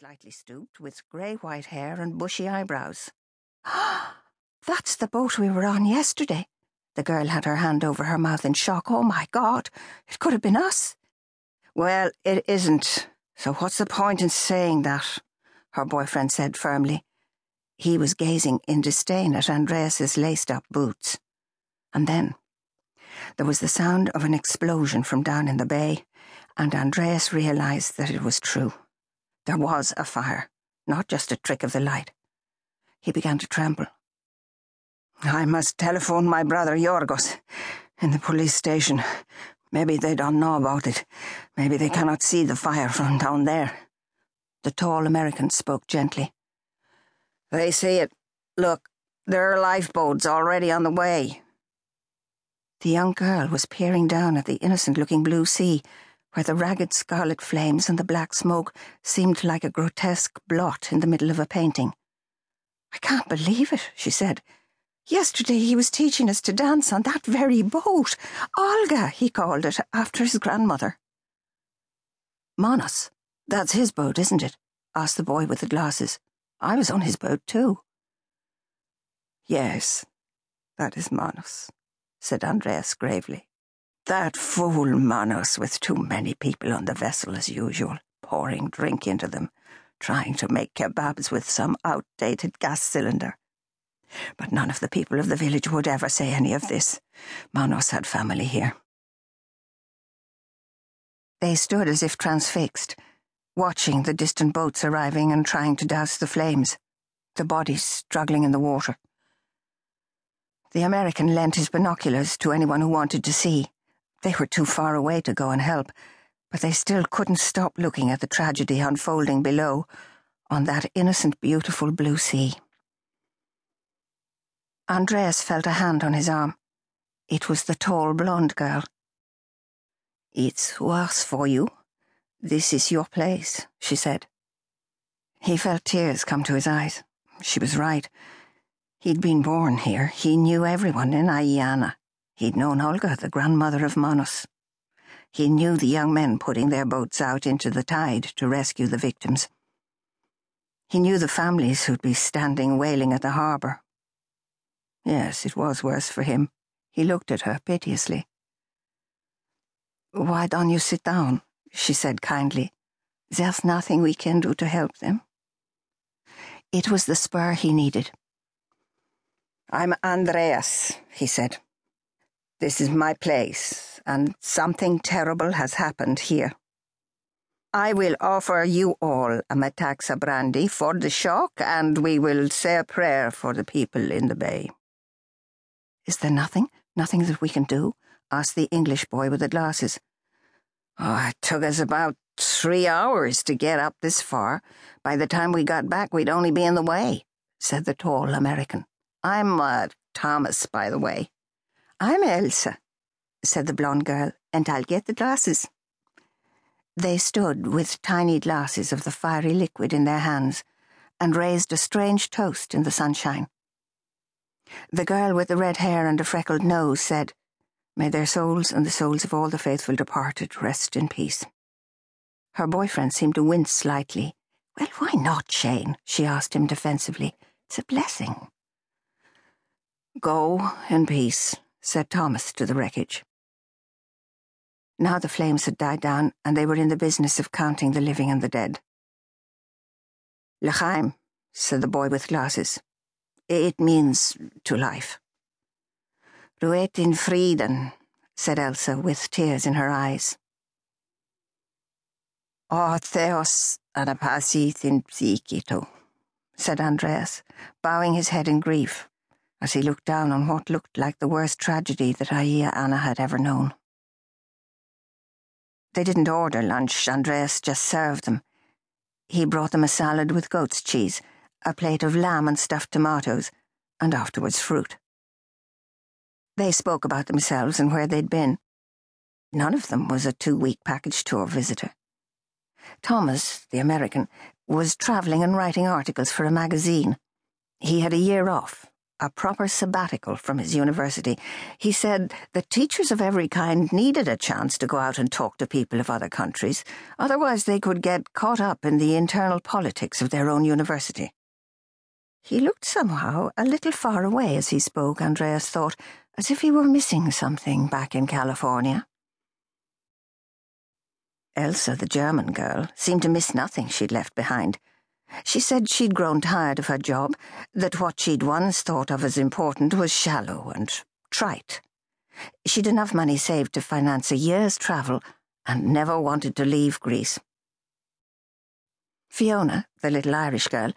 slightly stooped, with grey white hair and bushy eyebrows. That's the boat we were on yesterday. The girl had her hand over her mouth in shock. Oh my God, it could have been us. Well, it isn't. So what's the point in saying that? Her boyfriend said firmly. He was gazing in disdain at Andreas's laced up boots. And then there was the sound of an explosion from down in the bay, and Andreas realized that it was true. There was a fire, not just a trick of the light. He began to tremble. I must telephone my brother Yorgos in the police station. Maybe they don't know about it. Maybe they cannot see the fire from down there. The tall American spoke gently. They see it. Look, there are lifeboats already on the way. The young girl was peering down at the innocent looking blue sea, where the ragged scarlet flames and the black smoke seemed like a grotesque blot in the middle of a painting. I can't believe it, she said. Yesterday he was teaching us to dance on that very boat. Olga, he called it, after his grandmother. Manos, that's his boat, isn't it? asked the boy with the glasses. I was on his boat too. Yes, that is Manos, said Andreas gravely. That fool Manos with too many people on the vessel as usual, pouring drink into them, trying to make kebabs with some outdated gas cylinder. But none of the people of the village would ever say any of this. Manos had family here. They stood as if transfixed watching the distant boats arriving and trying to douse the flames, the bodies struggling in the water. The American lent his binoculars to anyone who wanted to see. They were too far away to go and help, but they still couldn't stop looking at the tragedy unfolding below on that innocent, beautiful blue sea. Andreas felt a hand on his arm. It was the tall blonde girl. It's worse for you, this is your place, she said. He felt tears come to his eyes. She was right. He'd been born here. He knew everyone in Aghia Anna. He'd known Olga, the grandmother of Manos. He knew the young men putting their boats out into the tide to rescue the victims. He knew the families who'd be standing wailing at the harbour. Yes, it was worse for him. He looked at her piteously. Why don't you sit down? she said kindly. There's nothing we can do to help them. It was the spur he needed. I'm Andreas, he said. This is my place, and something terrible has happened here. I will offer you all a metaxa brandy for the shock, and we will say a prayer for the people in the bay. Is there nothing, nothing that we can do? asked the English boy with the glasses. Oh, it took us about three hours to get up this far. By the time we got back, we'd only be in the way, said the tall American. I'm, uh, Thomas, by the way. I'm Elsa, said the blonde girl, and I'll get the glasses. They stood with tiny glasses of the fiery liquid in their hands and raised a strange toast in the sunshine. The girl with the red hair and a freckled nose said, May their souls and the souls of all the faithful departed rest in peace. Her boyfriend seemed to wince slightly. Well, why not, Shane? she asked him defensively. It's a blessing. Go in peace, said Thomas to the wreckage. Now the flames had died down, and they were in the business of counting the living and the dead. L'chaim, said the boy with glasses. It means to life. Ruhet in Frieden, said Elsa with tears in her eyes. O Theos anapasit in psychito, said Andreas, bowing his head in grief as he looked down on what looked like the worst tragedy that Aghia uh, Anna had ever known. They didn't order lunch, Andreas just served them. He brought them a salad with goat's cheese, a plate of lamb and stuffed tomatoes, and afterwards fruit. They spoke about themselves and where they'd been. None of them was a two week package tour visitor. Thomas, the American, was travelling and writing articles for a magazine. He had a year off, a proper sabbatical from his university. He said that teachers of every kind needed a chance to go out and talk to people of other countries, otherwise, they could get caught up in the internal politics of their own university. He looked somehow a little far away as he spoke, Andreas thought, as if he were missing something back in California. Elsa, the German girl, seemed to miss nothing she'd left behind. She said she'd grown tired of her job, that what she'd once thought of as important was shallow and trite. She'd enough money saved to finance a year's travel and never wanted to leave Greece. Fiona, the little Irish girl,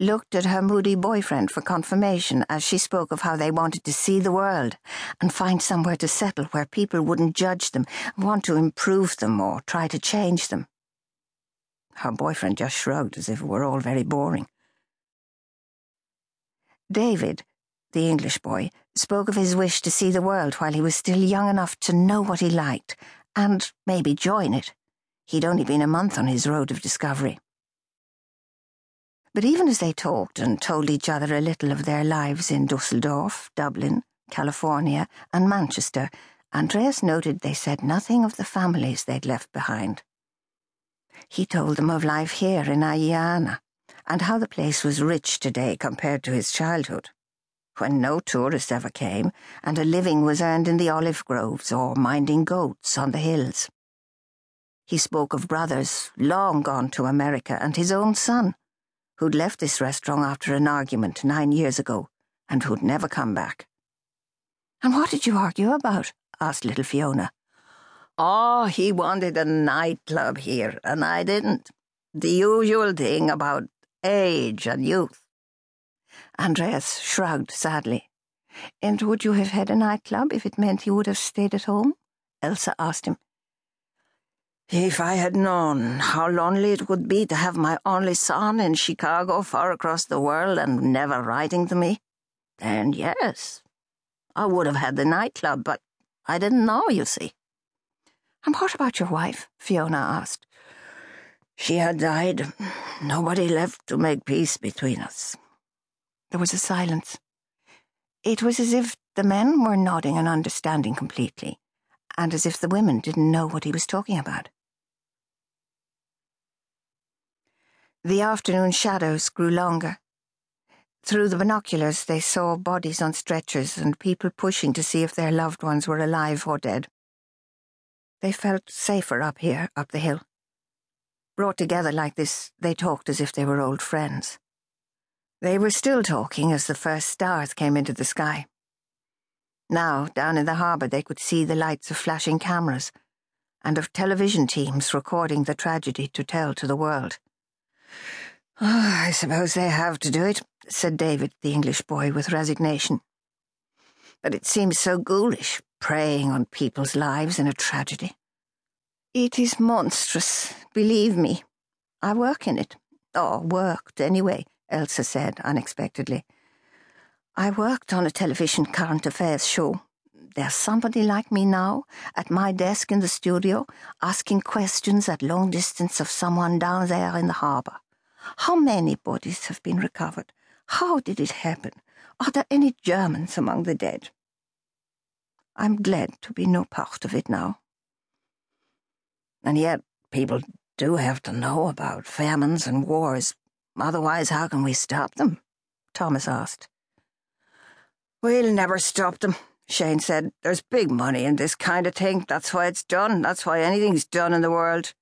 looked at her moody boyfriend for confirmation as she spoke of how they wanted to see the world and find somewhere to settle where people wouldn't judge them, want to improve them, or try to change them. Her boyfriend just shrugged as if it were all very boring. David, the English boy, spoke of his wish to see the world while he was still young enough to know what he liked and maybe join it. He'd only been a month on his road of discovery. But even as they talked and told each other a little of their lives in Dusseldorf, Dublin, California, and Manchester, Andreas noted they said nothing of the families they'd left behind. He told them of life here in Aghia Anna and how the place was rich today compared to his childhood, when no tourists ever came and a living was earned in the olive groves or minding goats on the hills. He spoke of brothers long gone to America and his own son who'd left this restaurant after an argument nine years ago and who'd never come back. And what did you argue about? asked little Fiona. Oh, he wanted a nightclub here, and I didn't. The usual thing about age and youth. Andreas shrugged sadly. And would you have had a nightclub if it meant you would have stayed at home? Elsa asked him. If I had known how lonely it would be to have my only son in Chicago far across the world and never writing to me, then yes, I would have had the nightclub, but I didn't know, you see. And what about your wife? Fiona asked. She had died. Nobody left to make peace between us. There was a silence. It was as if the men were nodding and understanding completely, and as if the women didn't know what he was talking about. The afternoon shadows grew longer. Through the binoculars, they saw bodies on stretchers and people pushing to see if their loved ones were alive or dead. They felt safer up here, up the hill. Brought together like this, they talked as if they were old friends. They were still talking as the first stars came into the sky. Now, down in the harbour, they could see the lights of flashing cameras and of television teams recording the tragedy to tell to the world. Oh, I suppose they have to do it, said David, the English boy, with resignation. But it seems so ghoulish, preying on people's lives in a tragedy. It is monstrous, believe me. I work in it. Or worked, anyway, Elsa said unexpectedly. I worked on a television current affairs show. There's somebody like me now, at my desk in the studio, asking questions at long distance of someone down there in the harbour. How many bodies have been recovered? How did it happen? Are there any Germans among the dead? I'm glad to be no part of it now. And yet, people do have to know about famines and wars. Otherwise, how can we stop them? Thomas asked. We'll never stop them, Shane said. There's big money in this kind of thing. That's why it's done. That's why anything's done in the world.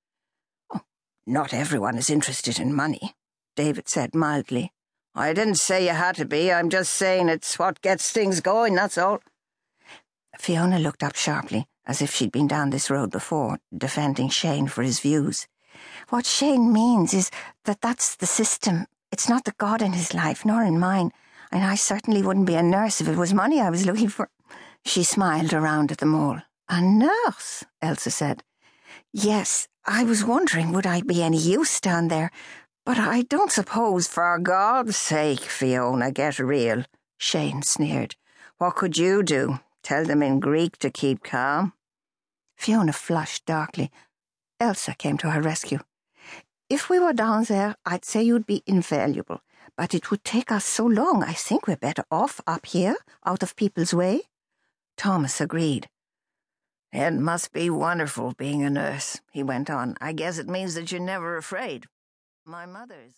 Oh, Not everyone is interested in money, David said mildly. I didn't say you had to be. I'm just saying it's what gets things going, that's all. Fiona looked up sharply, as if she'd been down this road before, defending Shane for his views. What Shane means is that that's the system. It's not the God in his life, nor in mine. And I certainly wouldn't be a nurse if it was money I was looking for. She smiled around at them all. A nurse, Elsa said. Yes, I was wondering would I be any use down there, but I don't suppose, for God's sake, Fiona, get real, Shane sneered. What could you do? Tell them in Greek to keep calm? Fiona flushed darkly. Elsa came to her rescue. If we were down there, I'd say you'd be invaluable, But it would take us so long. I think we're better off up here, out of people's way. Thomas agreed. It must be wonderful being a nurse, he went on. I guess it means that you're never afraid. My mother is.